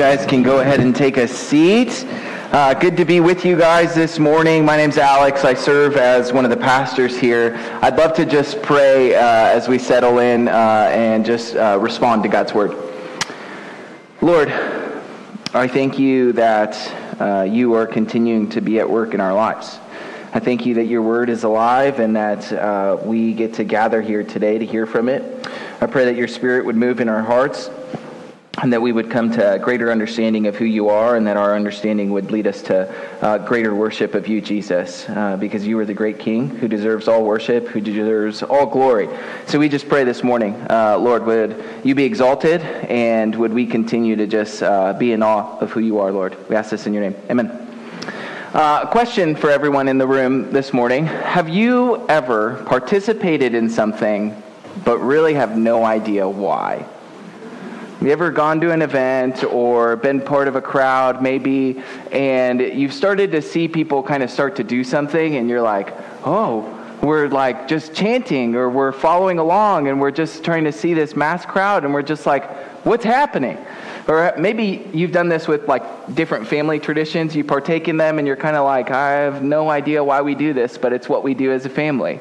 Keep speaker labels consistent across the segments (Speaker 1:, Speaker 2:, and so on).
Speaker 1: guys can go ahead and take a seat. Uh, good to be with you guys this morning. My name's Alex. I serve as one of the pastors here. I'd love to just pray uh, as we settle in uh, and just uh, respond to God's word. Lord, I thank you that uh, you are continuing to be at work in our lives. I thank you that your word is alive and that uh, we get to gather here today to hear from it. I pray that your spirit would move in our hearts and that we would come to a greater understanding of who you are, and that our understanding would lead us to uh, greater worship of you, Jesus, uh, because you are the great King who deserves all worship, who deserves all glory. So we just pray this morning, uh, Lord, would you be exalted, and would we continue to just uh, be in awe of who you are, Lord? We ask this in your name. Amen. Uh, question for everyone in the room this morning Have you ever participated in something but really have no idea why? Have you ever gone to an event or been part of a crowd, maybe, and you've started to see people kind of start to do something, and you're like, oh, we're like just chanting or we're following along and we're just trying to see this mass crowd, and we're just like, what's happening? Or maybe you've done this with like different family traditions. You partake in them and you're kind of like, I have no idea why we do this, but it's what we do as a family.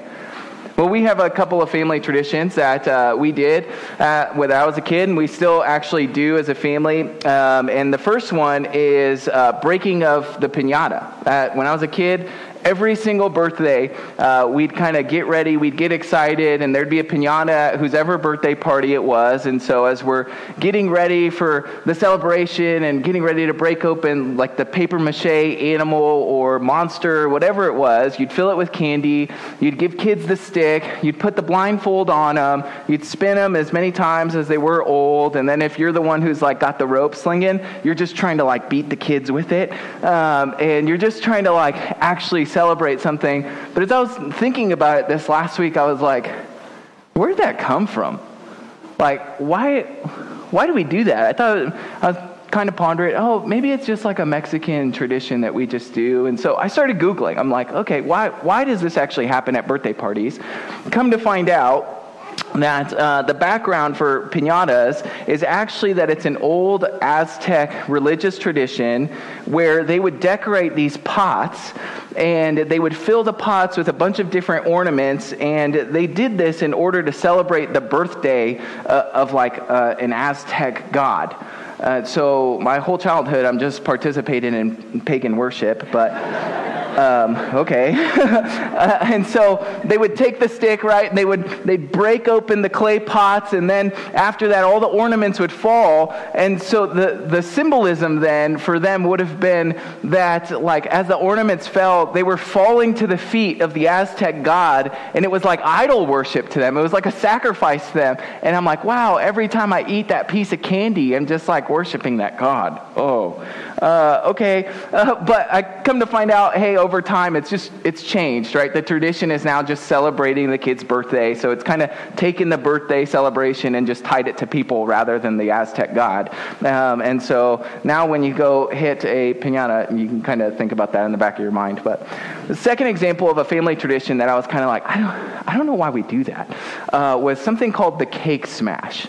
Speaker 1: Well, we have a couple of family traditions that uh, we did uh, when I was a kid, and we still actually do as a family. Um, and the first one is uh, breaking of the pinata. Uh, when I was a kid, every single birthday, uh, we'd kind of get ready, we'd get excited, and there'd be a pinata at whose birthday party it was. And so, as we're getting ready for the celebration and getting ready to break open like the paper mache animal or monster, whatever it was, you'd fill it with candy, you'd give kids the stick, you'd put the blindfold on them, you'd spin them as many times as they were old, and then if you're the one who's like got the rope slinging, you're just trying to like beat the kids with it, um, and you're just trying to like actually celebrate something. But as I was thinking about it this last week, I was like, where did that come from? Like, why, why do we do that? I thought, I was kind of pondering, oh, maybe it's just like a Mexican tradition that we just do. And so I started Googling. I'm like, okay, why, why does this actually happen at birthday parties? Come to find out, that uh, the background for pinatas is actually that it's an old Aztec religious tradition where they would decorate these pots and they would fill the pots with a bunch of different ornaments and they did this in order to celebrate the birthday uh, of like uh, an Aztec god. Uh, so my whole childhood, I'm just participating in pagan worship, but um, okay. uh, and so they would take the stick, right, and they would they'd break open the clay pots, and then after that, all the ornaments would fall. And so the the symbolism then for them would have been that, like, as the ornaments fell, they were falling to the feet of the Aztec god, and it was like idol worship to them. It was like a sacrifice to them. And I'm like, wow, every time I eat that piece of candy, I'm just like worshiping that God. Oh, uh, okay. Uh, but I come to find out, hey, over time, it's just, it's changed, right? The tradition is now just celebrating the kid's birthday. So it's kind of taken the birthday celebration and just tied it to people rather than the Aztec God. Um, and so now when you go hit a pinata, you can kind of think about that in the back of your mind. But the second example of a family tradition that I was kind of like, I don't, I don't know why we do that, uh, was something called the cake smash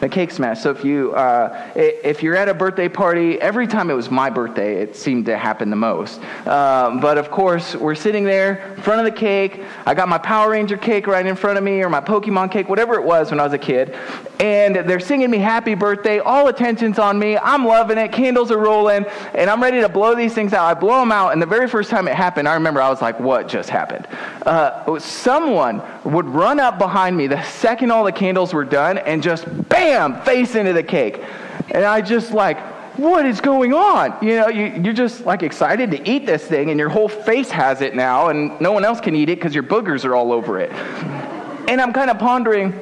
Speaker 1: the cake smash. So if you uh, if you're at a birthday party, every time it was my birthday, it seemed to happen the most. Um, but of course, we're sitting there in front of the cake. I got my Power Ranger cake right in front of me, or my Pokemon cake, whatever it was when I was a kid, and they're singing me happy birthday. All attention's on me. I'm loving it. Candles are rolling, and I'm ready to blow these things out. I blow them out, and the very first time it happened, I remember I was like, "What just happened?" Uh, someone would run up behind me the second all the candles were done, and just bam bam, face into the cake. And I just like, what is going on? You know, you, you're just like excited to eat this thing, and your whole face has it now, and no one else can eat it because your boogers are all over it. And I'm kind of pondering,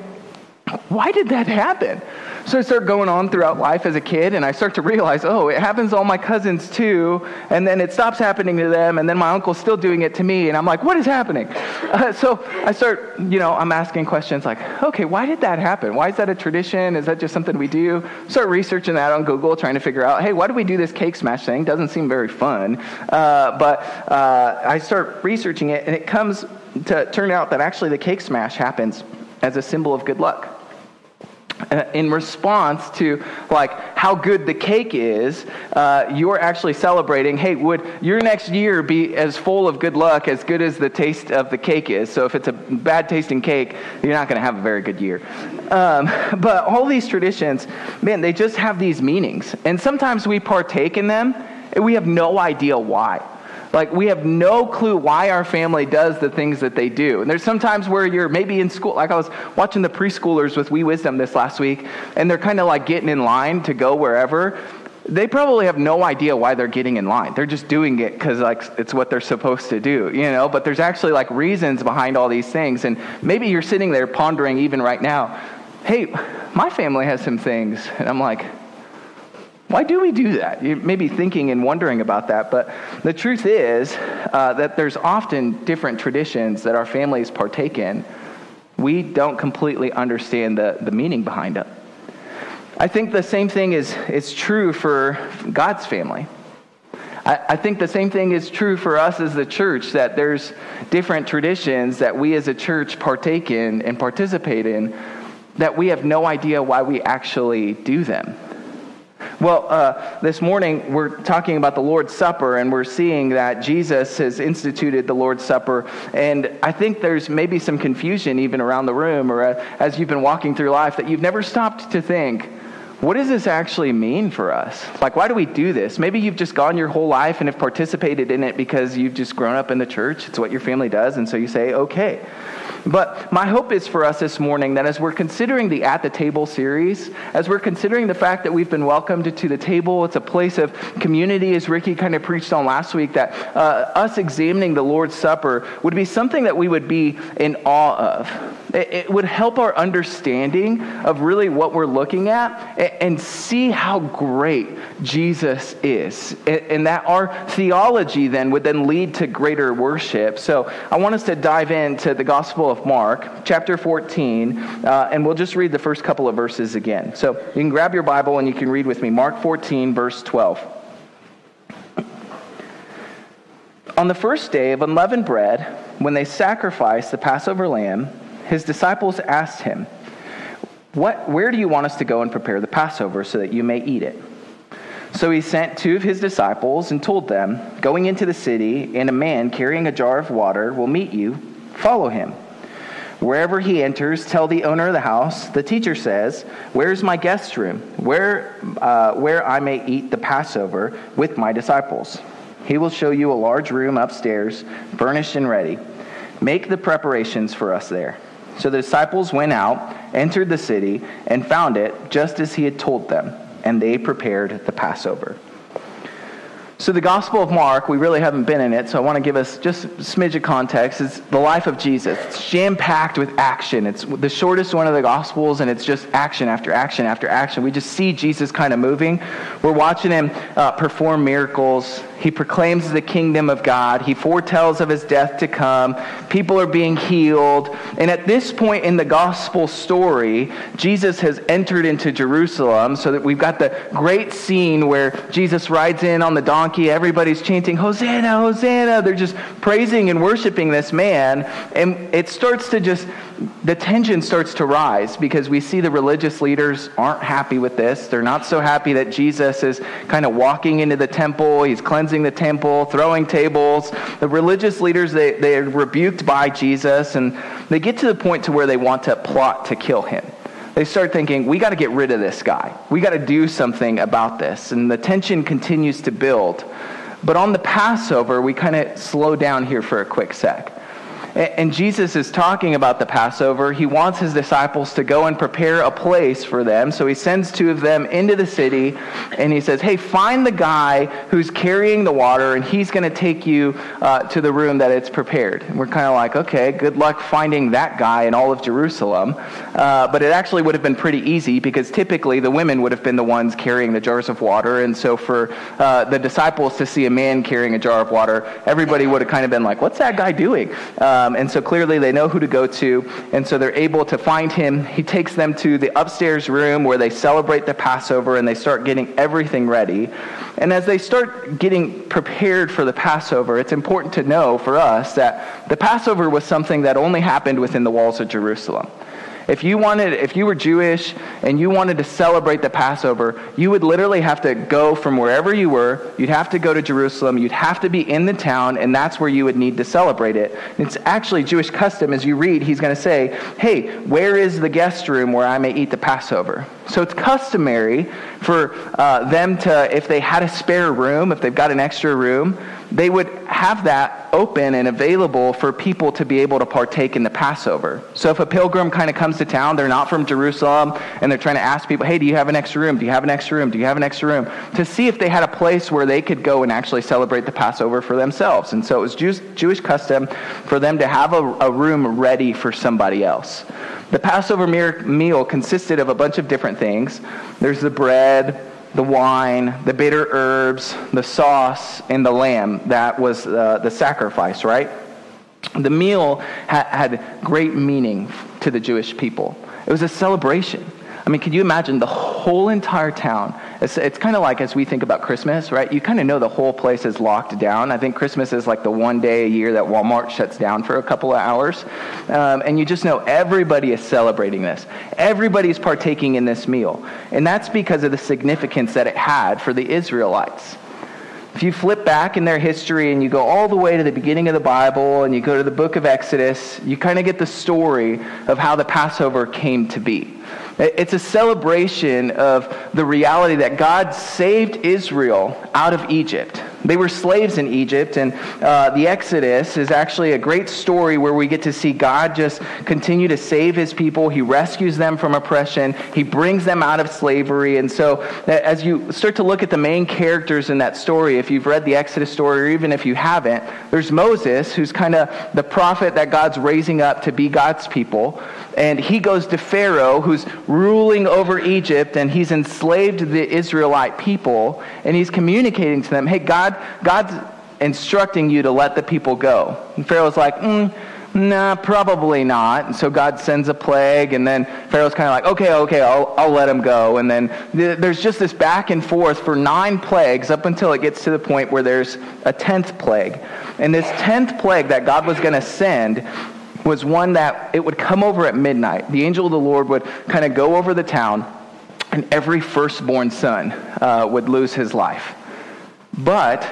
Speaker 1: why did that happen? So I start going on throughout life as a kid, and I start to realize, oh, it happens to all my cousins too, and then it stops happening to them, and then my uncle's still doing it to me, and I'm like, what is happening? Uh, so I start, you know, I'm asking questions like, okay, why did that happen? Why is that a tradition? Is that just something we do? Start researching that on Google, trying to figure out, hey, why do we do this cake smash thing? Doesn't seem very fun. Uh, but uh, I start researching it, and it comes to turn out that actually the cake smash happens as a symbol of good luck. Uh, in response to like how good the cake is uh, you're actually celebrating hey would your next year be as full of good luck as good as the taste of the cake is? So if it's a bad tasting cake you're not going to have a very good year. Um, but all these traditions man they just have these meanings. And sometimes we partake in them and we have no idea why like, we have no clue why our family does the things that they do. And there's sometimes where you're maybe in school, like I was watching the preschoolers with We Wisdom this last week, and they're kind of like getting in line to go wherever. They probably have no idea why they're getting in line. They're just doing it because like it's what they're supposed to do, you know. But there's actually like reasons behind all these things, and maybe you're sitting there pondering even right now. Hey, my family has some things, and I'm like, why do we do that? You may be thinking and wondering about that, but the truth is uh, that there's often different traditions that our families partake in. We don't completely understand the, the meaning behind it. I think the same thing is, is true for God's family. I, I think the same thing is true for us as the church, that there's different traditions that we as a church partake in and participate in that we have no idea why we actually do them. Well, uh, this morning we're talking about the Lord's Supper, and we're seeing that Jesus has instituted the Lord's Supper. And I think there's maybe some confusion even around the room or uh, as you've been walking through life that you've never stopped to think, what does this actually mean for us? Like, why do we do this? Maybe you've just gone your whole life and have participated in it because you've just grown up in the church. It's what your family does. And so you say, okay. But my hope is for us this morning that as we're considering the At the Table series, as we're considering the fact that we've been welcomed to the table, it's a place of community, as Ricky kind of preached on last week, that uh, us examining the Lord's Supper would be something that we would be in awe of. It, it would help our understanding of really what we're looking at and, and see how great Jesus is. And, and that our theology then would then lead to greater worship. So I want us to dive into the Gospel of of Mark, chapter 14, uh, and we'll just read the first couple of verses again. So you can grab your Bible and you can read with me Mark 14, verse 12. On the first day of unleavened bread, when they sacrificed the Passover lamb, his disciples asked him, what, Where do you want us to go and prepare the Passover so that you may eat it? So he sent two of his disciples and told them, Going into the city, and a man carrying a jar of water will meet you, follow him. Wherever he enters, tell the owner of the house, the teacher says, Where's my guest room, where, uh, where I may eat the Passover with my disciples? He will show you a large room upstairs, furnished and ready. Make the preparations for us there. So the disciples went out, entered the city, and found it just as he had told them, and they prepared the Passover. So, the Gospel of Mark, we really haven't been in it, so I want to give us just a smidge of context. It's the life of Jesus. It's jam packed with action. It's the shortest one of the Gospels, and it's just action after action after action. We just see Jesus kind of moving. We're watching him uh, perform miracles. He proclaims the kingdom of God. He foretells of his death to come. People are being healed. And at this point in the gospel story, Jesus has entered into Jerusalem so that we've got the great scene where Jesus rides in on the donkey. Everybody's chanting, Hosanna, Hosanna. They're just praising and worshiping this man. And it starts to just the tension starts to rise because we see the religious leaders aren't happy with this. They're not so happy that Jesus is kind of walking into the temple, he's cleansing the temple, throwing tables. The religious leaders, they, they are rebuked by Jesus, and they get to the point to where they want to plot to kill him. They start thinking, we got to get rid of this guy. We got to do something about this. And the tension continues to build. But on the Passover, we kind of slow down here for a quick sec. And Jesus is talking about the Passover. He wants his disciples to go and prepare a place for them. So he sends two of them into the city and he says, Hey, find the guy who's carrying the water and he's going to take you uh, to the room that it's prepared. And we're kind of like, Okay, good luck finding that guy in all of Jerusalem. Uh, but it actually would have been pretty easy because typically the women would have been the ones carrying the jars of water. And so for uh, the disciples to see a man carrying a jar of water, everybody would have kind of been like, What's that guy doing? Uh, um, and so clearly they know who to go to. And so they're able to find him. He takes them to the upstairs room where they celebrate the Passover and they start getting everything ready. And as they start getting prepared for the Passover, it's important to know for us that the Passover was something that only happened within the walls of Jerusalem. If you wanted, if you were Jewish and you wanted to celebrate the Passover, you would literally have to go from wherever you were. You'd have to go to Jerusalem. You'd have to be in the town, and that's where you would need to celebrate it. It's actually Jewish custom. As you read, he's going to say, "Hey, where is the guest room where I may eat the Passover?" So it's customary for uh, them to, if they had a spare room, if they've got an extra room, they would have that open and available for people to be able to partake in the Passover. So if a pilgrim kind of comes to town, they're not from Jerusalem, and they're trying to ask people, hey, do you have an extra room? Do you have an extra room? Do you have an extra room? To see if they had a place where they could go and actually celebrate the Passover for themselves. And so it was Jewish, custom for them to have a, a room ready for somebody else. The Passover meal consisted of a bunch of different things. There's the bread, the wine, the bitter herbs, the sauce, and the lamb. That was uh, the sacrifice, right? The meal ha- had great meaning to the Jewish people. It was a celebration. I mean, can you imagine the whole entire town? It's, it's kind of like as we think about Christmas, right? You kind of know the whole place is locked down. I think Christmas is like the one day a year that Walmart shuts down for a couple of hours. Um, and you just know everybody is celebrating this. Everybody's partaking in this meal. And that's because of the significance that it had for the Israelites. If you flip back in their history and you go all the way to the beginning of the Bible and you go to the book of Exodus, you kind of get the story of how the Passover came to be. It's a celebration of the reality that God saved Israel out of Egypt. They were slaves in Egypt, and uh, the Exodus is actually a great story where we get to see God just continue to save his people. He rescues them from oppression, he brings them out of slavery. And so, as you start to look at the main characters in that story, if you've read the Exodus story, or even if you haven't, there's Moses, who's kind of the prophet that God's raising up to be God's people. And he goes to Pharaoh, who's ruling over Egypt, and he's enslaved the Israelite people, and he's communicating to them, hey, God, God's instructing you to let the people go. And Pharaoh's like, mm, nah, probably not. And so God sends a plague, and then Pharaoh's kind of like, okay, okay, I'll, I'll let him go. And then th- there's just this back and forth for nine plagues up until it gets to the point where there's a tenth plague. And this tenth plague that God was going to send was one that it would come over at midnight. The angel of the Lord would kind of go over the town, and every firstborn son uh, would lose his life. But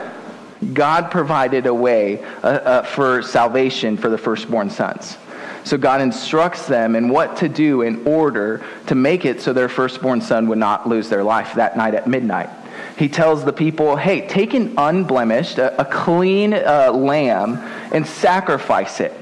Speaker 1: God provided a way uh, uh, for salvation for the firstborn sons. So God instructs them in what to do in order to make it so their firstborn son would not lose their life that night at midnight. He tells the people, hey, take an unblemished, a, a clean uh, lamb, and sacrifice it.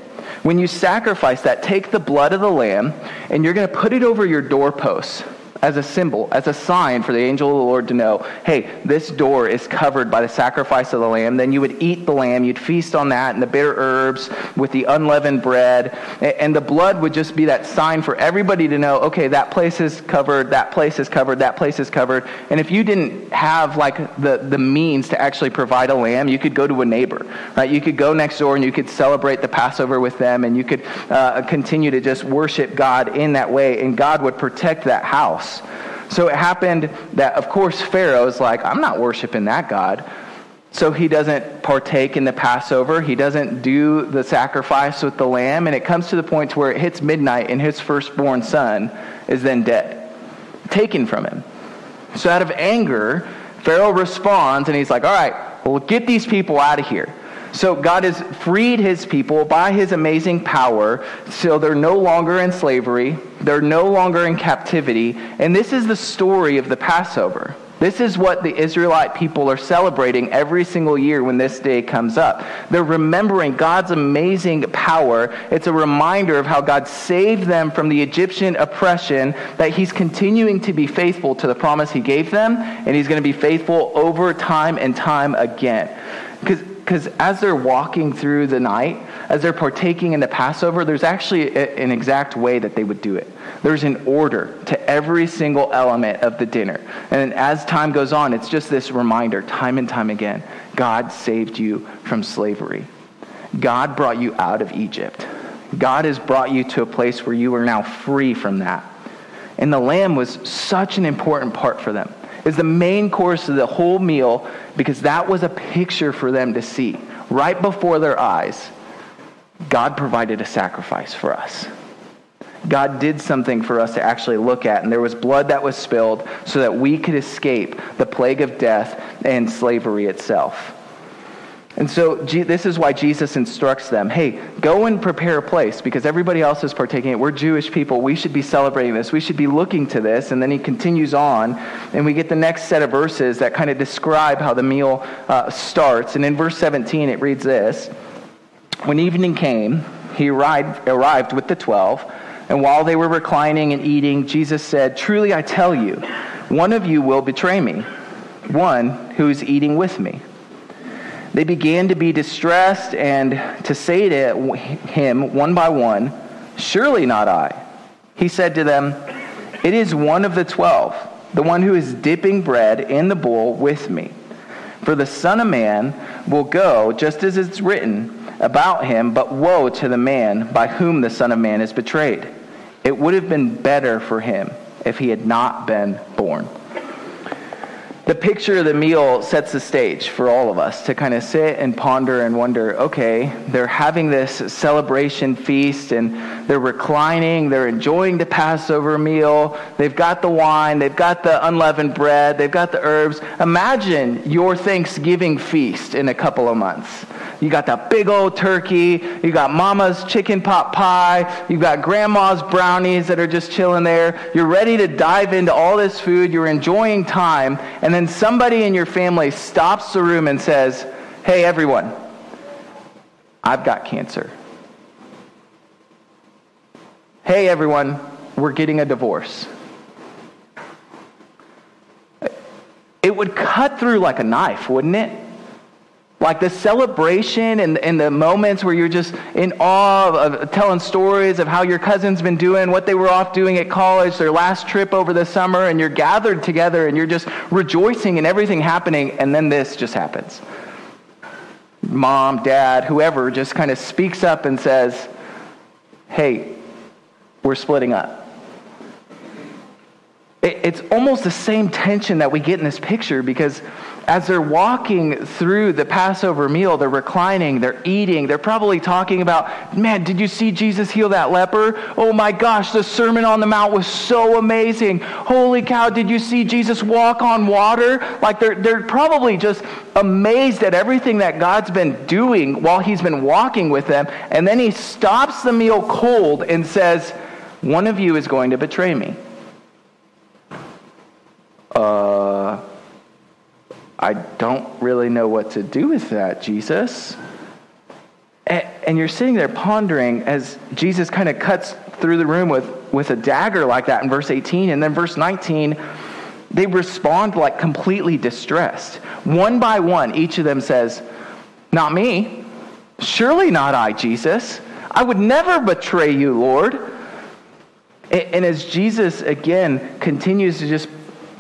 Speaker 1: When you sacrifice that, take the blood of the lamb and you're going to put it over your doorposts as a symbol, as a sign for the angel of the Lord to know, hey, this door is covered by the sacrifice of the lamb. Then you would eat the lamb, you'd feast on that and the bitter herbs with the unleavened bread. And the blood would just be that sign for everybody to know, okay, that place is covered, that place is covered, that place is covered. And if you didn't have like the, the means to actually provide a lamb, you could go to a neighbor, right? You could go next door and you could celebrate the Passover with them and you could uh, continue to just worship God in that way. And God would protect that house. So it happened that, of course, Pharaoh is like, I'm not worshiping that God. So he doesn't partake in the Passover. He doesn't do the sacrifice with the lamb. And it comes to the point where it hits midnight and his firstborn son is then dead, taken from him. So out of anger, Pharaoh responds and he's like, All right, well, get these people out of here. So God has freed his people by his amazing power, so they're no longer in slavery, they're no longer in captivity, and this is the story of the Passover. This is what the Israelite people are celebrating every single year when this day comes up. They're remembering God's amazing power. It's a reminder of how God saved them from the Egyptian oppression, that He's continuing to be faithful to the promise He gave them, and He's going to be faithful over time and time again. Because as they're walking through the night, as they're partaking in the Passover, there's actually a, an exact way that they would do it. There's an order to every single element of the dinner. And as time goes on, it's just this reminder, time and time again God saved you from slavery. God brought you out of Egypt. God has brought you to a place where you are now free from that. And the lamb was such an important part for them is the main course of the whole meal because that was a picture for them to see. Right before their eyes, God provided a sacrifice for us. God did something for us to actually look at. And there was blood that was spilled so that we could escape the plague of death and slavery itself. And so this is why Jesus instructs them hey, go and prepare a place because everybody else is partaking it. We're Jewish people. We should be celebrating this. We should be looking to this. And then he continues on, and we get the next set of verses that kind of describe how the meal uh, starts. And in verse 17, it reads this When evening came, he arrived, arrived with the twelve. And while they were reclining and eating, Jesus said, Truly I tell you, one of you will betray me, one who is eating with me. They began to be distressed and to say to him one by one, Surely not I. He said to them, It is one of the twelve, the one who is dipping bread in the bowl with me. For the Son of Man will go just as it's written about him, but woe to the man by whom the Son of Man is betrayed. It would have been better for him if he had not been born the picture of the meal sets the stage for all of us to kind of sit and ponder and wonder okay, they're having this celebration feast and they're reclining, they're enjoying the Passover meal, they've got the wine, they've got the unleavened bread, they've got the herbs. Imagine your Thanksgiving feast in a couple of months. You got that big old turkey. You got mama's chicken pot pie. You got grandma's brownies that are just chilling there. You're ready to dive into all this food. You're enjoying time. And then somebody in your family stops the room and says, Hey, everyone, I've got cancer. Hey, everyone, we're getting a divorce. It would cut through like a knife, wouldn't it? Like the celebration and, and the moments where you're just in awe of, of telling stories of how your cousin's been doing, what they were off doing at college, their last trip over the summer, and you're gathered together and you're just rejoicing in everything happening, and then this just happens. Mom, dad, whoever just kind of speaks up and says, Hey, we're splitting up. It's almost the same tension that we get in this picture because as they're walking through the Passover meal, they're reclining, they're eating, they're probably talking about, man, did you see Jesus heal that leper? Oh my gosh, the Sermon on the Mount was so amazing. Holy cow, did you see Jesus walk on water? Like they're, they're probably just amazed at everything that God's been doing while he's been walking with them. And then he stops the meal cold and says, one of you is going to betray me. Uh, I don't really know what to do with that, Jesus. And you're sitting there pondering as Jesus kind of cuts through the room with, with a dagger like that in verse 18. And then verse 19, they respond like completely distressed. One by one, each of them says, Not me. Surely not I, Jesus. I would never betray you, Lord. And as Jesus again continues to just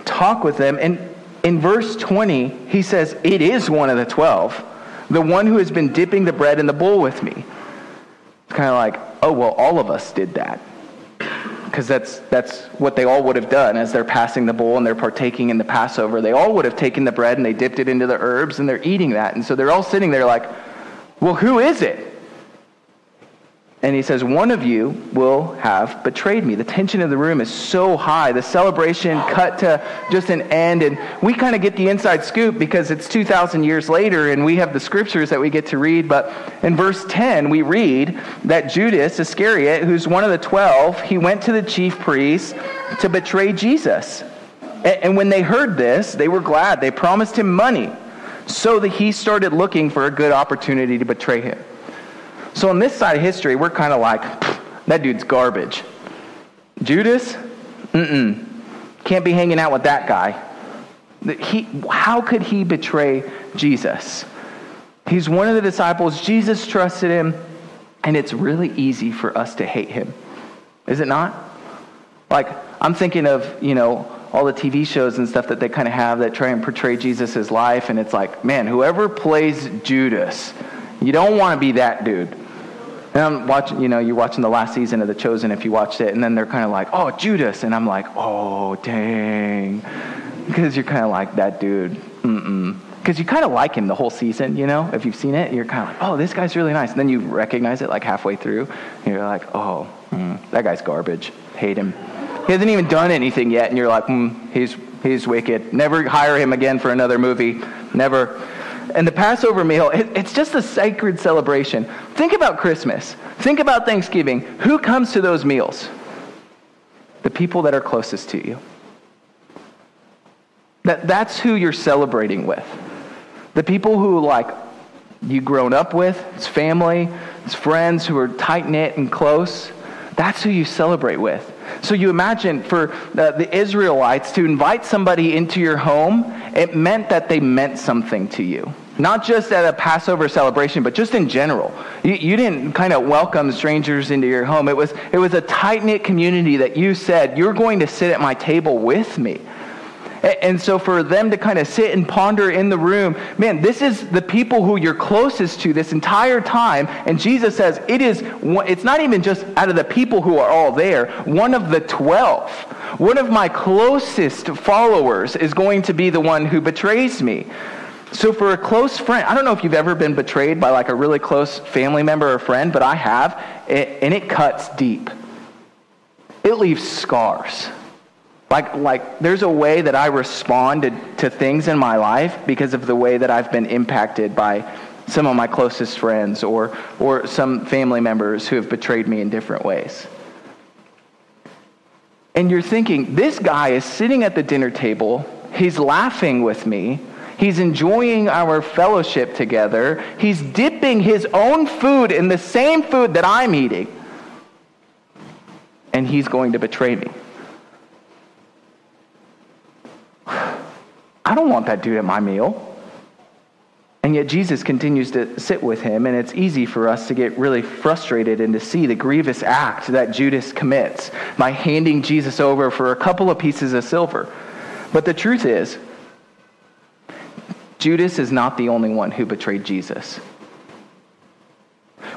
Speaker 1: talk with them, and in verse 20, he says, It is one of the twelve, the one who has been dipping the bread in the bowl with me. It's kind of like, oh, well, all of us did that. Because that's, that's what they all would have done as they're passing the bowl and they're partaking in the Passover. They all would have taken the bread and they dipped it into the herbs and they're eating that. And so they're all sitting there like, well, who is it? And he says, One of you will have betrayed me. The tension in the room is so high. The celebration cut to just an end. And we kind of get the inside scoop because it's 2,000 years later and we have the scriptures that we get to read. But in verse 10, we read that Judas Iscariot, who's one of the 12, he went to the chief priests to betray Jesus. And when they heard this, they were glad. They promised him money so that he started looking for a good opportunity to betray him. So on this side of history, we're kind of like, that dude's garbage. Judas? Mm-mm. Can't be hanging out with that guy. He, how could he betray Jesus? He's one of the disciples. Jesus trusted him, and it's really easy for us to hate him. Is it not? Like, I'm thinking of, you know, all the TV shows and stuff that they kind of have that try and portray Jesus' life, and it's like, man, whoever plays Judas, you don't want to be that dude. And I'm watching, you know, you're watching the last season of The Chosen if you watched it, and then they're kind of like, oh, Judas. And I'm like, oh, dang. Because you're kind of like, that dude, mm-mm. Because you kind of like him the whole season, you know? If you've seen it, you're kind of like, oh, this guy's really nice. And then you recognize it like halfway through. And you're like, oh, mm, that guy's garbage. Hate him. He hasn't even done anything yet. And you're like, mm, he's, he's wicked. Never hire him again for another movie. Never. And the Passover meal, it, it's just a sacred celebration. Think about Christmas. Think about Thanksgiving. Who comes to those meals? The people that are closest to you. That, that's who you're celebrating with. The people who, like, you grown up with, it's family, it's friends who are tight knit and close. That's who you celebrate with. So you imagine for the, the, Israelites to invite somebody into your home, it meant that they meant something to you. Not just at a Passover celebration, but just in general. You, you didn't kind of welcome strangers into your home. It was, it was a tight knit community that you said, You're going to sit at my table with me. And so for them to kind of sit and ponder in the room, man, this is the people who you're closest to this entire time. And Jesus says it is, it's not even just out of the people who are all there, one of the 12, one of my closest followers is going to be the one who betrays me. So for a close friend, I don't know if you've ever been betrayed by like a really close family member or friend, but I have, and it cuts deep. It leaves scars. Like, like there's a way that I respond to, to things in my life because of the way that I've been impacted by some of my closest friends or, or some family members who have betrayed me in different ways. And you're thinking, this guy is sitting at the dinner table, he's laughing with me, he's enjoying our fellowship together, he's dipping his own food in the same food that I'm eating, and he's going to betray me. I don't want that dude at my meal. And yet Jesus continues to sit with him, and it's easy for us to get really frustrated and to see the grievous act that Judas commits by handing Jesus over for a couple of pieces of silver. But the truth is, Judas is not the only one who betrayed Jesus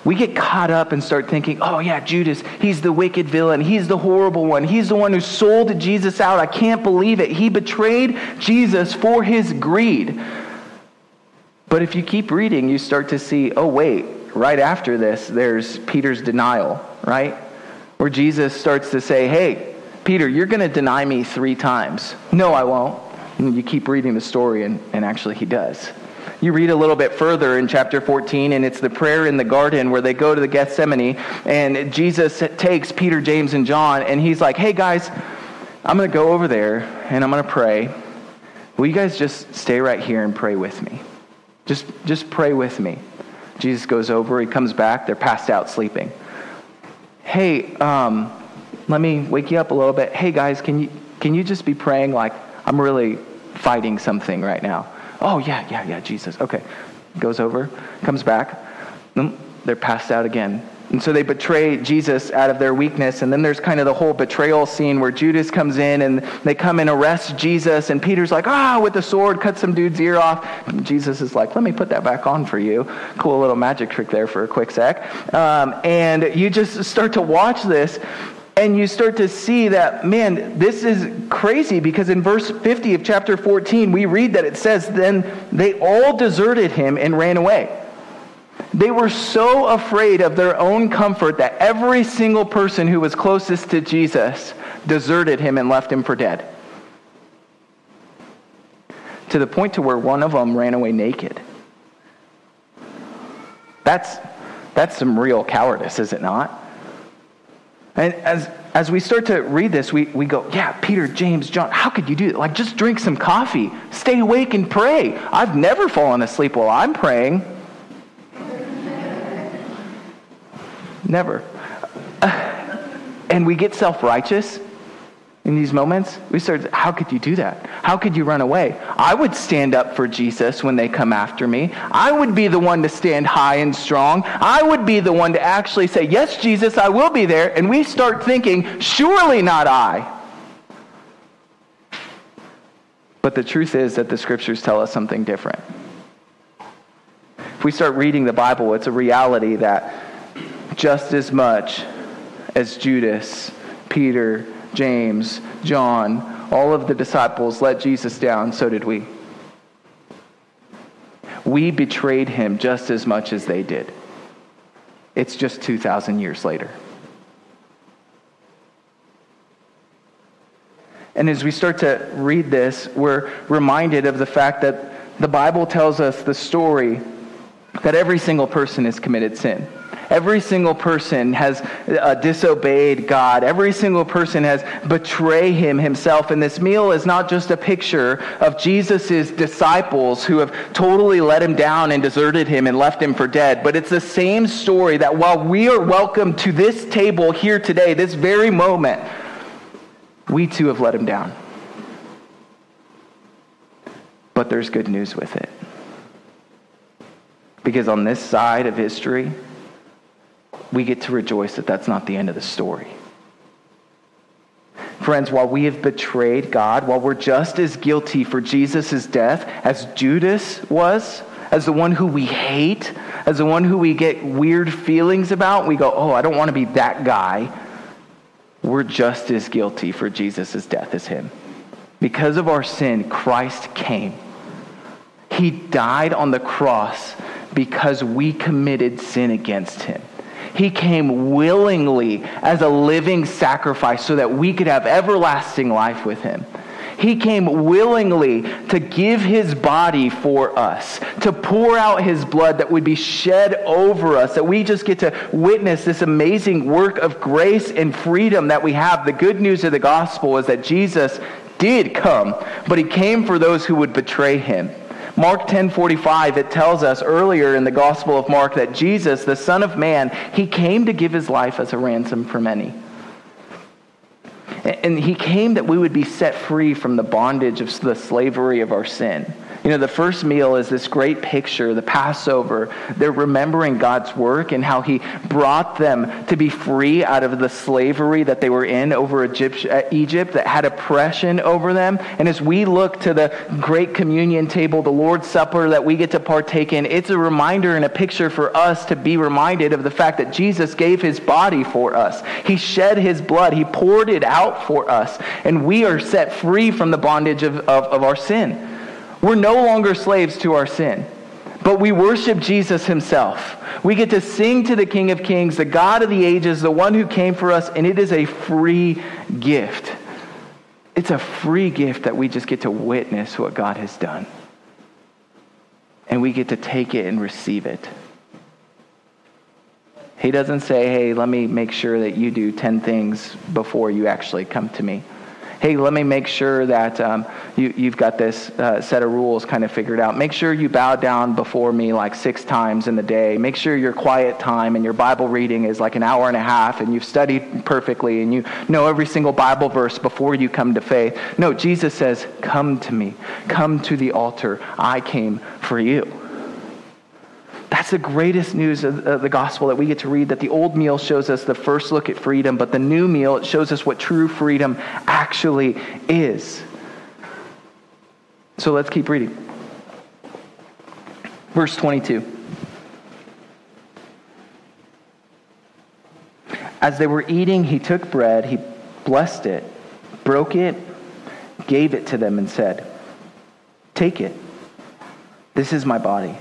Speaker 1: we get caught up and start thinking, oh, yeah, Judas, he's the wicked villain. He's the horrible one. He's the one who sold Jesus out. I can't believe it. He betrayed Jesus for his greed. But if you keep reading, you start to see, oh, wait, right after this, there's Peter's denial, right? Where Jesus starts to say, hey, Peter, you're going to deny me three times. No, I won't. And you keep reading the story, and, and actually, he does. You read a little bit further in chapter 14, and it's the prayer in the garden where they go to the Gethsemane, and Jesus takes Peter, James, and John, and he's like, hey, guys, I'm going to go over there, and I'm going to pray. Will you guys just stay right here and pray with me? Just, just pray with me. Jesus goes over, he comes back, they're passed out sleeping. Hey, um, let me wake you up a little bit. Hey, guys, can you, can you just be praying like I'm really fighting something right now? Oh, yeah, yeah, yeah, Jesus. Okay. Goes over, comes back. They're passed out again. And so they betray Jesus out of their weakness. And then there's kind of the whole betrayal scene where Judas comes in and they come and arrest Jesus. And Peter's like, ah, with the sword, cut some dude's ear off. And Jesus is like, let me put that back on for you. Cool little magic trick there for a quick sec. Um, and you just start to watch this and you start to see that, man, this is crazy because in verse 50 of chapter 14, we read that it says, Then they all deserted him and ran away. They were so afraid of their own comfort that every single person who was closest to Jesus deserted him and left him for dead. To the point to where one of them ran away naked. That's, that's some real cowardice, is it not? And as, as we start to read this, we, we go, yeah, Peter, James, John, how could you do that? Like, just drink some coffee, stay awake and pray. I've never fallen asleep while I'm praying. never. Uh, and we get self righteous in these moments, we start, how could you do that? How could you run away? I would stand up for Jesus when they come after me. I would be the one to stand high and strong. I would be the one to actually say, Yes, Jesus, I will be there. And we start thinking, Surely not I. But the truth is that the scriptures tell us something different. If we start reading the Bible, it's a reality that just as much as Judas, Peter, James, John, all of the disciples let Jesus down, so did we. We betrayed him just as much as they did. It's just 2,000 years later. And as we start to read this, we're reminded of the fact that the Bible tells us the story that every single person has committed sin. Every single person has uh, disobeyed God. Every single person has betrayed him himself. And this meal is not just a picture of Jesus' disciples who have totally let him down and deserted him and left him for dead, but it's the same story that while we are welcome to this table here today, this very moment, we too have let him down. But there's good news with it. Because on this side of history, we get to rejoice that that's not the end of the story. Friends, while we have betrayed God, while we're just as guilty for Jesus' death as Judas was, as the one who we hate, as the one who we get weird feelings about, we go, oh, I don't want to be that guy. We're just as guilty for Jesus' death as him. Because of our sin, Christ came. He died on the cross because we committed sin against him. He came willingly as a living sacrifice so that we could have everlasting life with him. He came willingly to give his body for us, to pour out his blood that would be shed over us, that we just get to witness this amazing work of grace and freedom that we have. The good news of the gospel is that Jesus did come, but he came for those who would betray him. Mark 10:45 it tells us earlier in the Gospel of Mark that Jesus, the Son of Man, he came to give his life as a ransom for many. And he came that we would be set free from the bondage of the slavery of our sin. You know, the first meal is this great picture, the Passover. They're remembering God's work and how He brought them to be free out of the slavery that they were in over Egypt, uh, Egypt that had oppression over them. And as we look to the great communion table, the Lord's Supper that we get to partake in, it's a reminder and a picture for us to be reminded of the fact that Jesus gave His body for us. He shed His blood, He poured it out for us, and we are set free from the bondage of, of, of our sin. We're no longer slaves to our sin, but we worship Jesus himself. We get to sing to the King of Kings, the God of the ages, the one who came for us, and it is a free gift. It's a free gift that we just get to witness what God has done. And we get to take it and receive it. He doesn't say, hey, let me make sure that you do 10 things before you actually come to me hey, let me make sure that um, you, you've got this uh, set of rules kind of figured out. Make sure you bow down before me like six times in the day. Make sure your quiet time and your Bible reading is like an hour and a half and you've studied perfectly and you know every single Bible verse before you come to faith. No, Jesus says, come to me. Come to the altar. I came for you. That's the greatest news of the gospel that we get to read that the old meal shows us the first look at freedom, but the new meal, it shows us what true freedom actually is. So let's keep reading. Verse 22. As they were eating, he took bread, he blessed it, broke it, gave it to them, and said, Take it. This is my body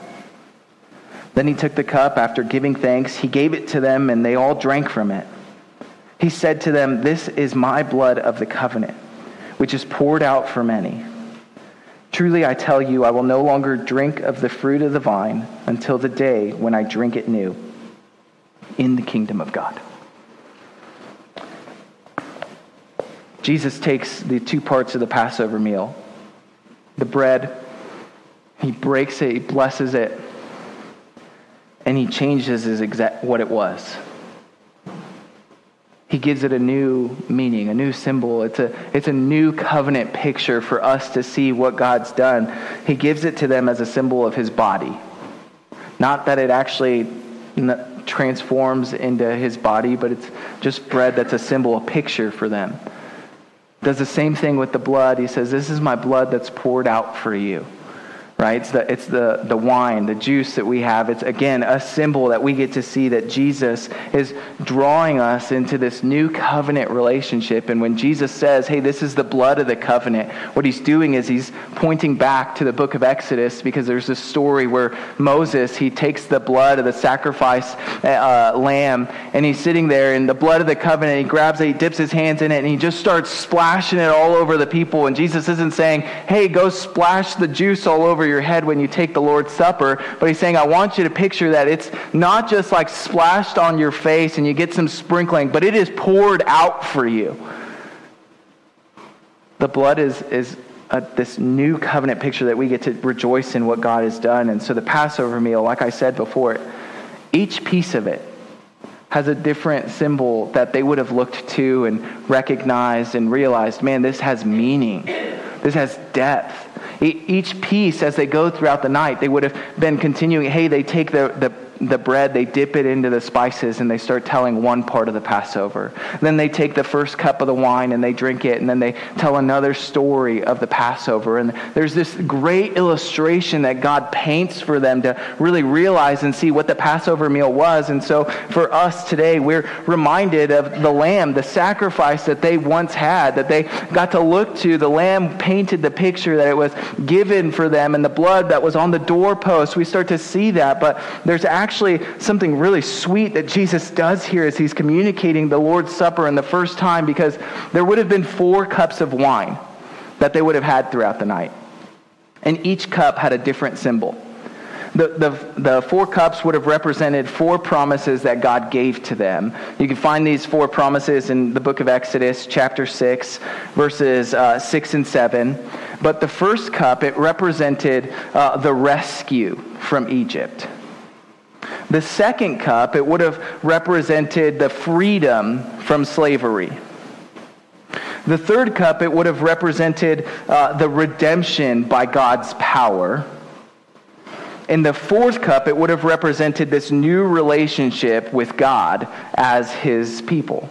Speaker 1: then he took the cup after giving thanks. He gave it to them, and they all drank from it. He said to them, This is my blood of the covenant, which is poured out for many. Truly I tell you, I will no longer drink of the fruit of the vine until the day when I drink it new in the kingdom of God. Jesus takes the two parts of the Passover meal the bread, he breaks it, he blesses it, and he changes his exact what it was. He gives it a new meaning, a new symbol. It's a, it's a new covenant picture for us to see what God's done. He gives it to them as a symbol of his body. Not that it actually transforms into his body, but it's just bread that's a symbol, a picture for them. Does the same thing with the blood. He says, This is my blood that's poured out for you right? It's the, it's the, the wine, the juice that we have. It's, again, a symbol that we get to see that Jesus is drawing us into this new covenant relationship. And when Jesus says, hey, this is the blood of the covenant, what he's doing is he's pointing back to the book of Exodus because there's this story where Moses, he takes the blood of the sacrifice uh, lamb and he's sitting there in the blood of the covenant. He grabs it, he dips his hands in it, and he just starts splashing it all over the people. And Jesus isn't saying, hey, go splash the juice all over your head when you take the Lord's Supper, but he's saying, I want you to picture that it's not just like splashed on your face and you get some sprinkling, but it is poured out for you. The blood is, is a, this new covenant picture that we get to rejoice in what God has done. And so the Passover meal, like I said before, each piece of it has a different symbol that they would have looked to and recognized and realized, man, this has meaning. This has depth. Each piece, as they go throughout the night, they would have been continuing. Hey, they take the, the the bread, they dip it into the spices, and they start telling one part of the Passover. Then they take the first cup of the wine and they drink it, and then they tell another story of the Passover. And there's this great illustration that God paints for them to really realize and see what the Passover meal was. And so for us today, we're reminded of the lamb, the sacrifice that they once had, that they got to look to. The lamb painted the picture that it was given for them, and the blood that was on the doorpost. We start to see that, but there's actually actually something really sweet that Jesus does here as he's communicating the Lord's Supper in the first time because there would have been four cups of wine that they would have had throughout the night. And each cup had a different symbol. The, the, the, four cups would have represented four promises that God gave to them. You can find these four promises in the book of Exodus, chapter 6, verses uh, 6 and 7. But the first cup, it represented uh, the rescue from Egypt. The second cup, it would have represented the freedom from slavery. The third cup, it would have represented uh, the redemption by God's power. In the fourth cup, it would have represented this new relationship with God as his people.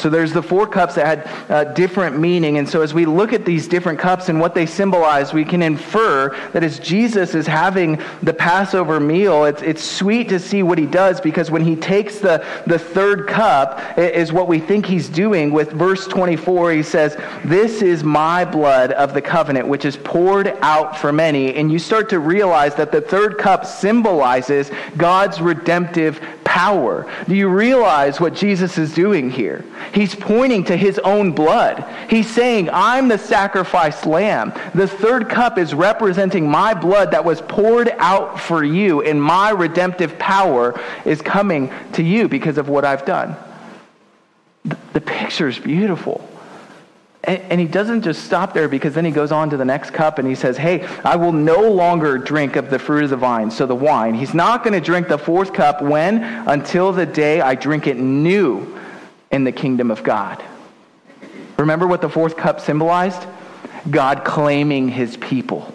Speaker 1: So there's the four cups that had uh, different meaning. And so as we look at these different cups and what they symbolize, we can infer that as Jesus is having the Passover meal, it's, it's sweet to see what he does because when he takes the, the third cup, is what we think he's doing. With verse 24, he says, This is my blood of the covenant, which is poured out for many. And you start to realize that the third cup symbolizes God's redemptive power. Do you realize what Jesus is doing here? He's pointing to his own blood. He's saying, I'm the sacrificed lamb. The third cup is representing my blood that was poured out for you, and my redemptive power is coming to you because of what I've done. The picture is beautiful. And, he doesn't just stop there because then he goes on to the next cup and he says, Hey, I will no longer drink of the fruit of the vine, so the wine. He's not going to drink the fourth cup when? Until the day I drink it new in the kingdom of God. Remember what the fourth cup symbolized? God claiming his people.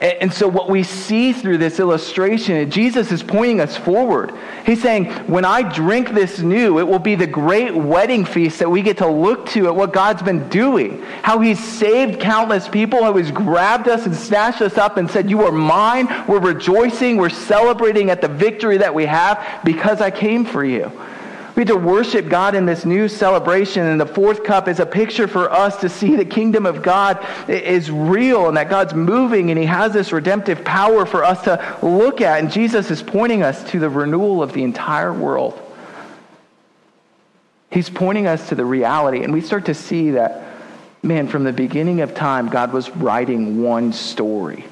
Speaker 1: And so, what we see through this illustration, Jesus is pointing us forward. He's saying, When I drink this new, it will be the great wedding feast that we get to look to at what God's been doing. How He's saved countless people, how He's grabbed us and snatched us up and said, You are mine. We're rejoicing. We're celebrating at the victory that we have because I came for you. We have to worship God in this new celebration. And the fourth cup is a picture for us to see the kingdom of God is real and that God's moving and he has this redemptive power for us to look at. And Jesus is pointing us to the renewal of the entire world. He's pointing us to the reality. And we start to see that, man, from the beginning of time, God was writing one story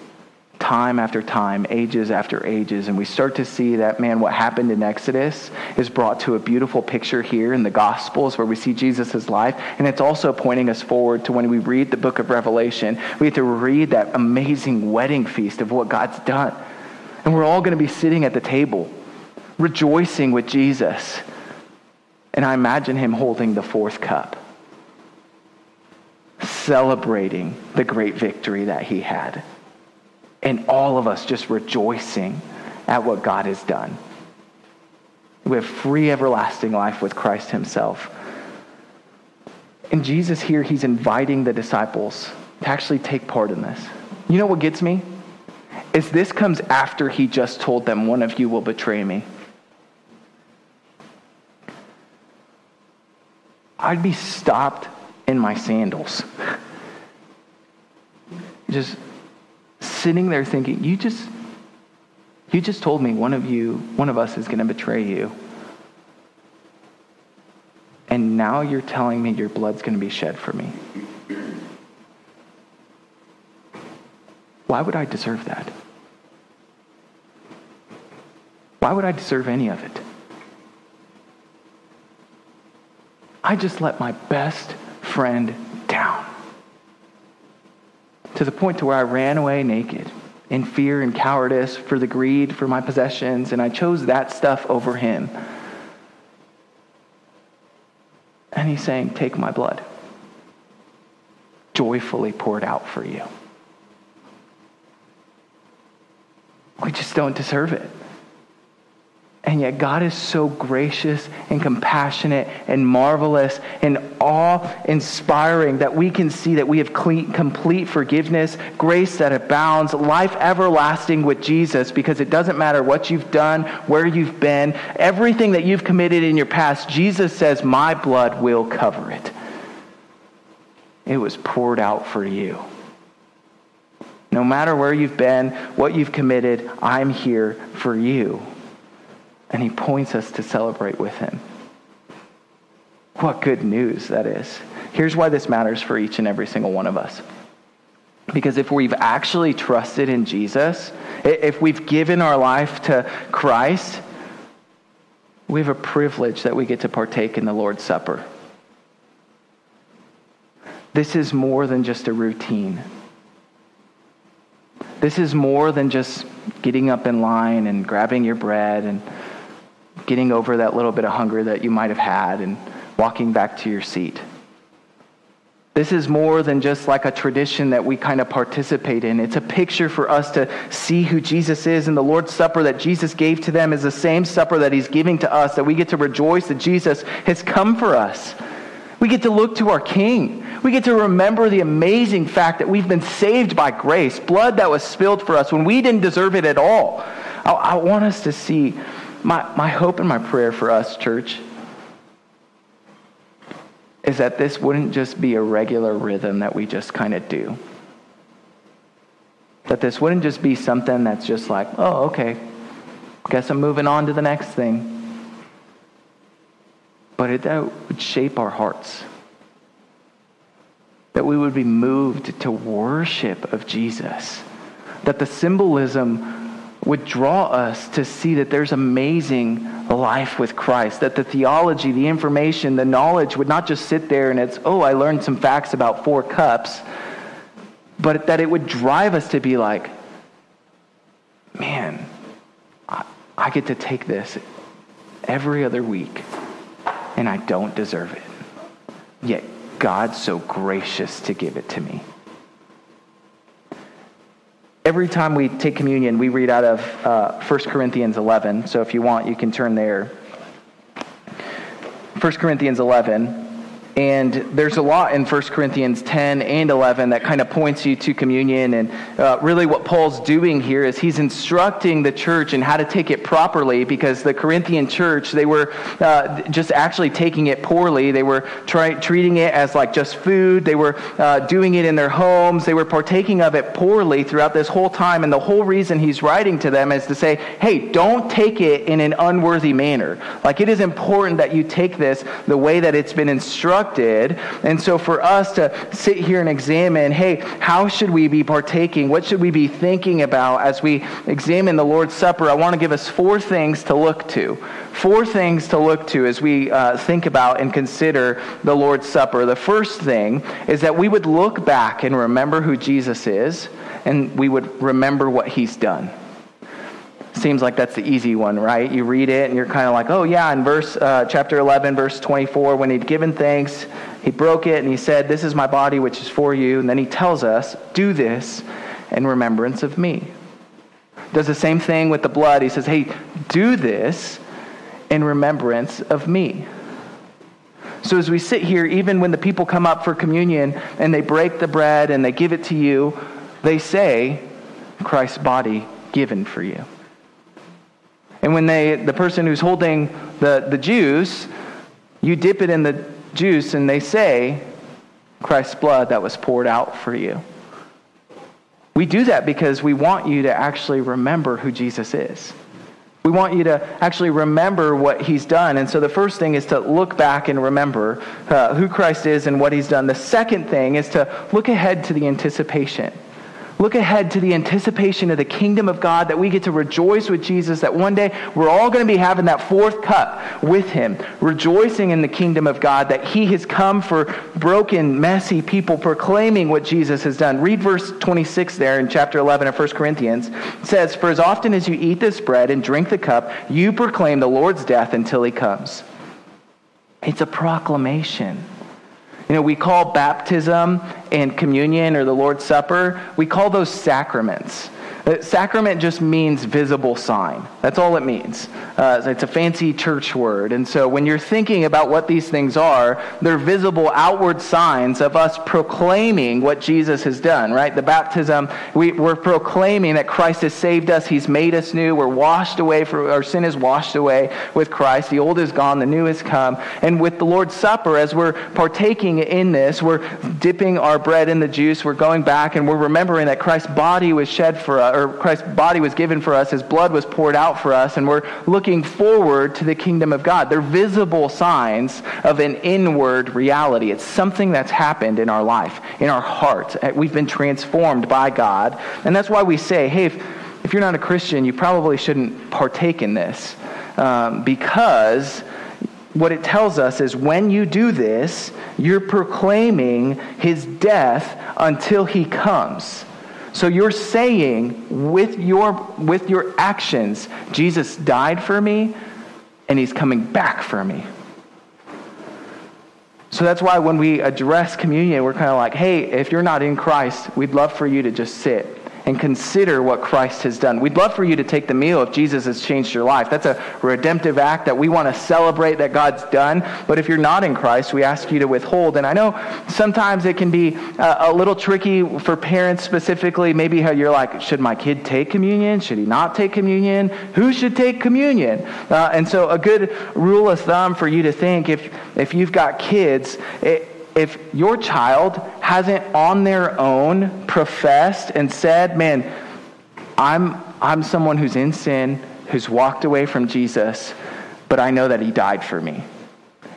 Speaker 1: time after time, ages after ages. And we start to see that, man, what happened in Exodus is brought to a beautiful picture here in the Gospels where we see Jesus' life. And it's also pointing us forward to when we read the book of Revelation, we have to read that amazing wedding feast of what God's done. And we're all going to be sitting at the table, rejoicing with Jesus. And I imagine him holding the fourth cup, celebrating the great victory that he had and all of us just rejoicing at what God has done. We have free everlasting life with Christ Himself. And Jesus here, He's inviting the disciples to actually take part in this. You know what gets me? Is this comes after he just told them, One of you will betray me. I'd be stopped in my sandals. just sitting there thinking, you just you just told me one of you, one of us is going to betray you. And now you're telling me your blood's going to be shed for me. Why would I deserve that? Why would I deserve any of it? I just let my best friend to the point to where I ran away naked in fear and cowardice for the greed for my possessions, and I chose that stuff over him. And he's saying, Take my blood, joyfully poured out for you. We just don't deserve it. And yet, God is so gracious and compassionate and marvelous and awe inspiring that we can see that we have clean, complete forgiveness, grace that abounds, life everlasting with Jesus because it doesn't matter what you've done, where you've been, everything that you've committed in your past. Jesus says, My blood will cover it. It was poured out for you. No matter where you've been, what you've committed, I'm here for you and he points us to celebrate with him. What good news that is. Here's why this matters for each and every single one of us. Because if we've actually trusted in Jesus, if we've given our life to Christ, we have a privilege that we get to partake in the Lord's Supper. This is more than just a routine. This is more than just getting up in line and grabbing your bread and getting over that little bit of hunger that you might have had and walking back to your seat. This is more than just like a tradition that we kind of participate in. It's a picture for us to see who Jesus is. And the Lord's Supper that Jesus gave to them is the same supper that He's giving to us, that we get to rejoice that Jesus has come for us. We get to look to our King. We get to remember the amazing fact that we've been saved by grace, blood that was spilled for us when we didn't deserve it at all. I, I want us to see my, my hope and my prayer for us, church, is that this wouldn't just be a regular rhythm that we just kind of do. That this wouldn't just be something that's just like, oh, okay, guess I'm moving on to the next thing. But it, that would shape our hearts. That we would be moved to worship of Jesus. That the symbolism would draw us to see that there's amazing life with Christ, that the theology, the information, the knowledge would not just sit there and it's, oh, I learned some facts about four cups, but that it would drive us to be like, man, I, I get to take this every other week and I don't deserve it. Yet God's so gracious to give it to me every time we take communion, we read out of uh, 1 Corinthians 11. So if you want, you can turn there. 1 Corinthians 11. And there's a lot in 1 Corinthians 10 and 11 that kind of points you to communion. And uh, really, what Paul's doing here is he's instructing the church in how to take it properly because the Corinthian church, they were uh, just actually taking it poorly. They were try- treating it as like just food, they were uh, doing it in their homes, they were partaking of it poorly throughout this whole time. And the whole reason he's writing to them is to say, hey, don't take it in an unworthy manner. Like, it is important that you take this the way that it's been instructed instructed. And so for us to sit here and examine, hey, how should we be partaking? What should we be thinking about as we examine the Lord's Supper? I want to give us four things to look to. Four things to look to as we uh, think about and consider the Lord's Supper. The first thing is that we would look back and remember who Jesus is, and we would remember what he's done seems like that's the easy one, right? You read it and you're kind of like, oh, yeah, in verse, uh, chapter 11, verse 24, when he'd given thanks, he broke it and he said, This is my body, which is for you. And then he tells us, Do this in remembrance of me. Does the same thing with the blood. He says, Hey, do this in remembrance of me. So as we sit here, even when the people come up for communion and they break the bread and they give it to you, they say, Christ's body given for you. And when they, the person who's holding the, the juice, you dip it in the juice and they say, Christ's blood that was poured out for you. We do that because we want you to actually remember who Jesus is. We want you to actually remember what he's done. And so the first thing is to look back and remember uh, who Christ is and what he's done. The second thing is to look ahead to the anticipation. Look ahead to the anticipation of the kingdom of God that we get to rejoice with Jesus, that one day we're all going to be having that fourth cup with him, rejoicing in the kingdom of God, that he has come for broken, messy people, proclaiming what Jesus has done. Read verse 26 there in chapter 11 of 1 Corinthians. It says, For as often as you eat this bread and drink the cup, you proclaim the Lord's death until he comes. It's a proclamation. You know, we call baptism and communion or the Lord's Supper, we call those sacraments. Uh, sacrament just means visible sign. That's all it means. Uh, it's a fancy church word. And so when you're thinking about what these things are, they're visible outward signs of us proclaiming what Jesus has done, right? The baptism, we, we're proclaiming that Christ has saved us. He's made us new. We're washed away, for, our sin is washed away with Christ. The old is gone, the new has come. And with the Lord's Supper, as we're partaking in this, we're dipping our bread in the juice. We're going back and we're remembering that Christ's body was shed for us or Christ's body was given for us, his blood was poured out for us, and we're looking forward to the kingdom of God. They're visible signs of an inward reality. It's something that's happened in our life, in our heart. Uh, we've been transformed by God. And that's why we say, hey, if, if you're not a Christian, you probably shouldn't partake in this. Um, because what it tells us is when you do this, you're proclaiming his death until he comes. So you're saying with your, with your actions, Jesus died for me and he's coming back for me. So that's why when we address communion, we're kind of like, hey, if you're not in Christ, we'd love for you to just sit and consider what Christ has done. We'd love for you to take the meal if Jesus has changed your life. That's a redemptive act that we want to celebrate that God's done. But if you're not in Christ, we ask you to withhold. And I know sometimes it can be a, a little tricky for parents specifically. Maybe how you're like, should my kid take communion? Should he not take communion? Who should take communion? Uh, and so a good rule of thumb for you to think if, if you've got kids, it, if your child hasn't on their own professed and said, man, I'm, I'm someone who's in sin, who's walked away from Jesus, but I know that he died for me.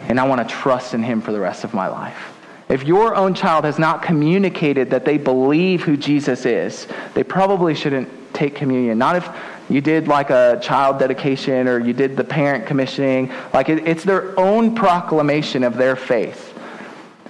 Speaker 1: And I want to trust in him for the rest of my life. If your own child has not communicated that they believe who Jesus is, they probably shouldn't take communion. Not if you did like a child dedication or you did the parent commissioning. Like it, it's their own proclamation of their faith.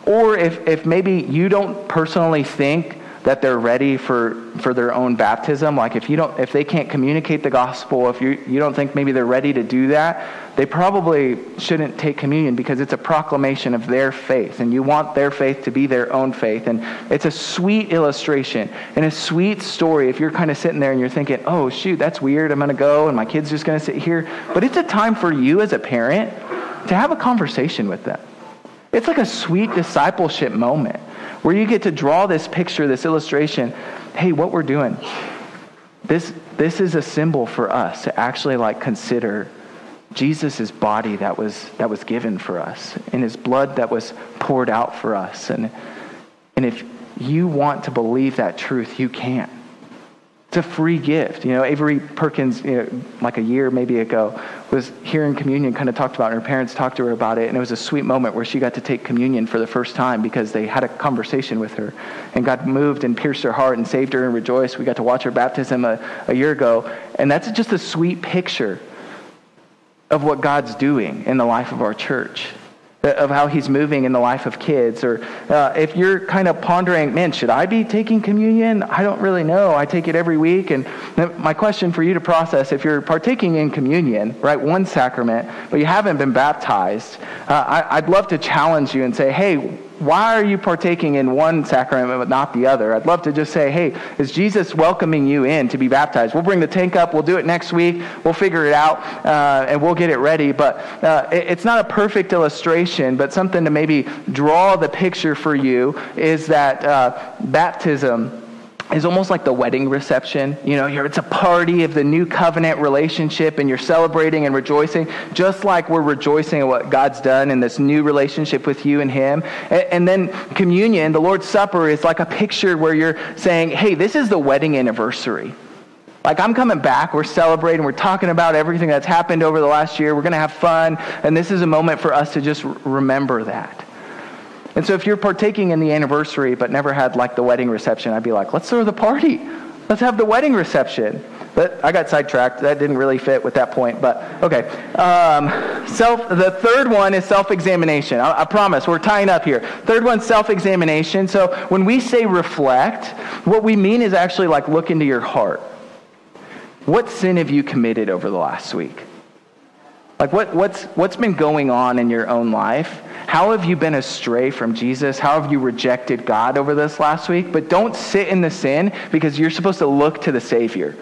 Speaker 1: Or if, if maybe you don't personally think that they're ready for, for their own baptism, like if you don't if they can't communicate the gospel, if you, you don't think maybe they're ready to do that, they probably shouldn't take communion because it's a proclamation of their faith. And you want their faith to be their own faith. And it's a sweet illustration and a sweet story if you're kind of sitting there and you're thinking, oh shoot, that's weird, I'm gonna go and my kid's just gonna sit here. But it's a time for you as a parent to have a conversation with them it's like a sweet discipleship moment where you get to draw this picture, this illustration. Hey, what we're doing, this, this is a symbol for us to actually like consider Jesus' body that was, that was given for us and his blood that was poured out for us. And, and if you want to believe that truth, you can. It's a free gift. You know, Avery Perkins, you know, like a year maybe ago, was here in communion, kind of talked about it. Her parents talked to her about it, and it was a sweet moment where she got to take communion for the first time because they had a conversation with her. And God moved and pierced her heart and saved her and rejoiced. We got to watch her baptism a, a year ago. And that's just a sweet picture of what God's doing in the life of our church of how he's moving in the life of kids. Or uh, if you're kind of pondering, man, should I be taking communion? I don't really know. I take it every week. And my question for you to process if you're partaking in communion, right, one sacrament, but you haven't been baptized, uh, I, I'd love to challenge you and say, hey, why are you partaking in one sacrament but not the other? I'd love to just say, hey, is Jesus welcoming you in to be baptized? We'll bring the tank up. We'll do it next week. We'll figure it out uh, and we'll get it ready. But uh, it, it's not a perfect illustration, but something to maybe draw the picture for you is that uh, baptism is almost like the wedding reception. You know, it's a party of the new covenant relationship, and you're celebrating and rejoicing, just like we're rejoicing at what God's done in this new relationship with you and Him. And, then communion, the Lord's Supper, is like a picture where you're saying, hey, this is the wedding anniversary. Like, I'm coming back. We're celebrating. We're talking about everything that's happened over the last year. We're going to have fun. And this is a moment for us to just remember that. And so if you're partaking in the anniversary but never had like the wedding reception, I'd be like, let's throw the party. Let's have the wedding reception. But I got sidetracked. That didn't really fit with that point. But okay. Um, self. The third one is self-examination. I, I promise we're tying up here. Third one, self-examination. So when we say reflect, what we mean is actually like look into your heart. What sin have you committed over the last week? Like what, what's, what's been going on in your own life? How have you been astray from Jesus? How have you rejected God over this last week? But don't sit in the sin because you're supposed to look to the Savior.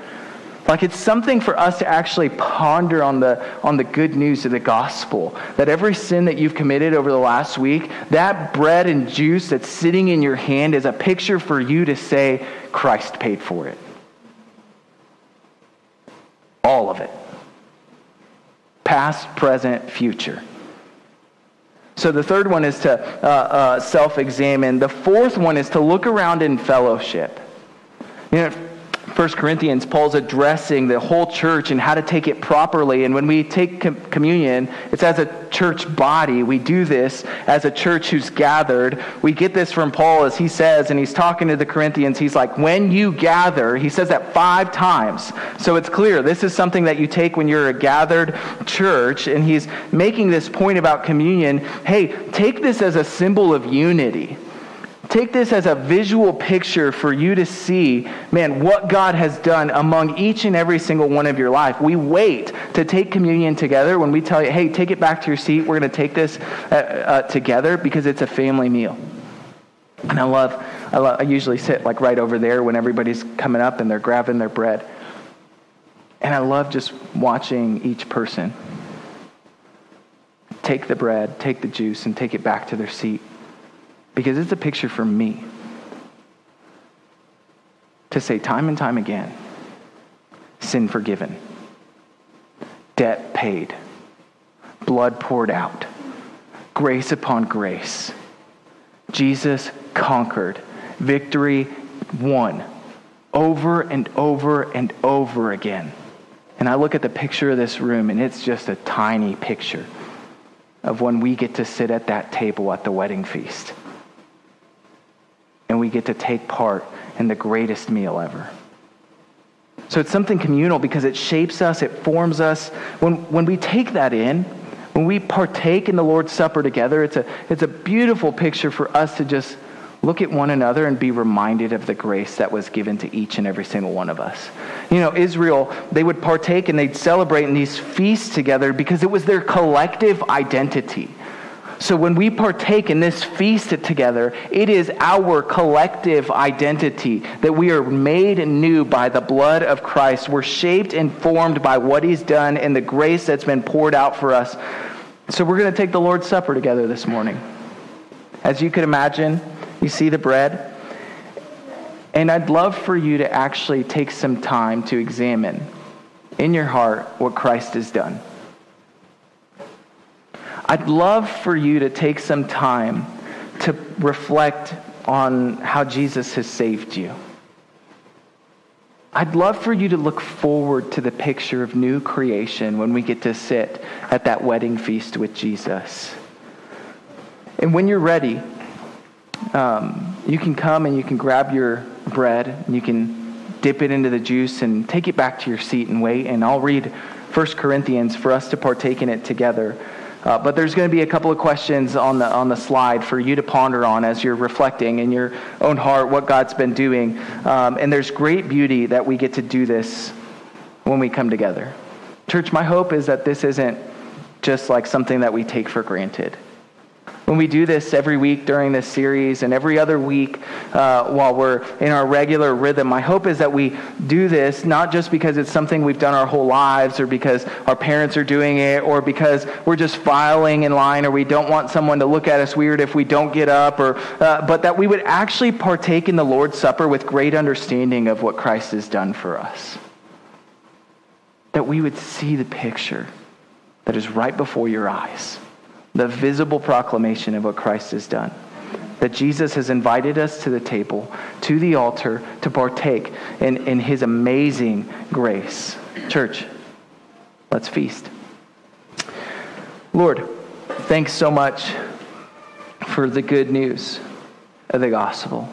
Speaker 1: Like it's something for us to actually ponder on the, on the good news of the gospel. That every sin that you've committed over the last week, that bread and juice that's sitting in your hand is a picture for you to say, Christ paid for it. All of it. Past, present, future. So the third one is to uh, uh, self examine. The fourth one is to look around in fellowship. You know, 1 Corinthians, Paul's addressing the whole church and how to take it properly. And when we take com- communion, it's as a church body. We do this as a church who's gathered. We get this from Paul as he says, and he's talking to the Corinthians. He's like, when you gather, he says that five times. So it's clear this is something that you take when you're a gathered church. And he's making this point about communion. Hey, take this as a symbol of unity. Take this as a visual picture for you to see, man, what God has done among each and every single one of your life. We wait to take communion together when we tell you, hey, take it back to your seat. We're going to take this uh, uh, together because it's a family meal. And I love, I love, I usually sit like right over there when everybody's coming up and they're grabbing their bread. And I love just watching each person take the bread, take the juice, and take it back to their seat because it's a picture for me to say time and time again sin forgiven, debt paid, blood poured out, grace upon grace. Jesus conquered, victory won over and over and over again. And I look at the picture of this room, and it's just a tiny picture of when we get to sit at that table at the wedding feast and we get to take part in the greatest meal ever. So it's something communal because it shapes us, it forms us. When, when we take that in, when we partake in the Lord's Supper together, it's a, it's a beautiful picture for us to just look at one another and be reminded of the grace that was given to each and every single one of us. You know, Israel, they would partake and they'd celebrate in these feasts together because it was their collective identity. So when we partake in this feast together, it is our collective identity that we are made new by the blood of Christ. We're shaped and formed by what he's done and the grace that's been poured out for us. So we're going to take the Lord's Supper together this morning. As you could imagine, you see the bread. And I'd love for you to actually take some time to examine in your heart what Christ has done. I'd love for you to take some time to reflect on how Jesus has saved you. I'd love for you to look forward to the picture of new creation when we get to sit at that wedding feast with Jesus. And when you're ready, um, you can come and you can grab your bread and you can dip it into the juice and take it back to your seat and wait. And I'll read 1 Corinthians for us to partake in it together. Uh, but there's going to be a couple of questions on the, on the slide for you to ponder on as you're reflecting in your own heart what God's been doing. Um, and there's great beauty that we get to do this when we come together. Church, my hope is that this isn't just like something that we take for granted. When we do this every week during this series and every other week uh, while we're in our regular rhythm, my hope is that we do this not just because it's something we've done our whole lives or because our parents are doing it or because we're just filing in line or we don't want someone to look at us weird if we don't get up, or, uh, but that we would actually partake in the Lord's Supper with great understanding of what Christ has done for us. That we would see the picture that is right before your eyes the visible proclamation of what Christ has done. That Jesus has invited us to the table, to the altar, to partake in, in his amazing grace. Church, let's feast. Lord, thanks so much for the good news of the gospel.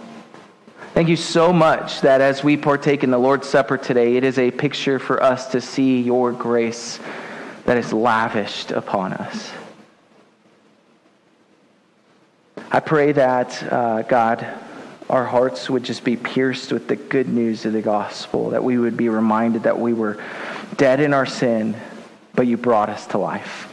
Speaker 1: Thank you so much that as we partake in the Lord's Supper today, it is a picture for us to see your grace that is lavished upon us. I pray that, uh, God, our hearts would just be pierced with the good news of the gospel, that we would be reminded that we were dead in our sin, but you brought us to life.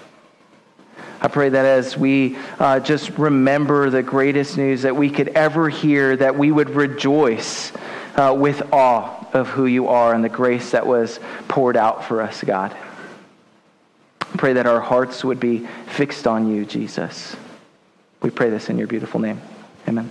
Speaker 1: I pray that as we uh, just remember the greatest news that we could ever hear, that we would rejoice uh, with awe of who you are and the grace that was poured out for us, God. I pray that our hearts would be fixed on you, Jesus. We pray this in your beautiful name. Amen.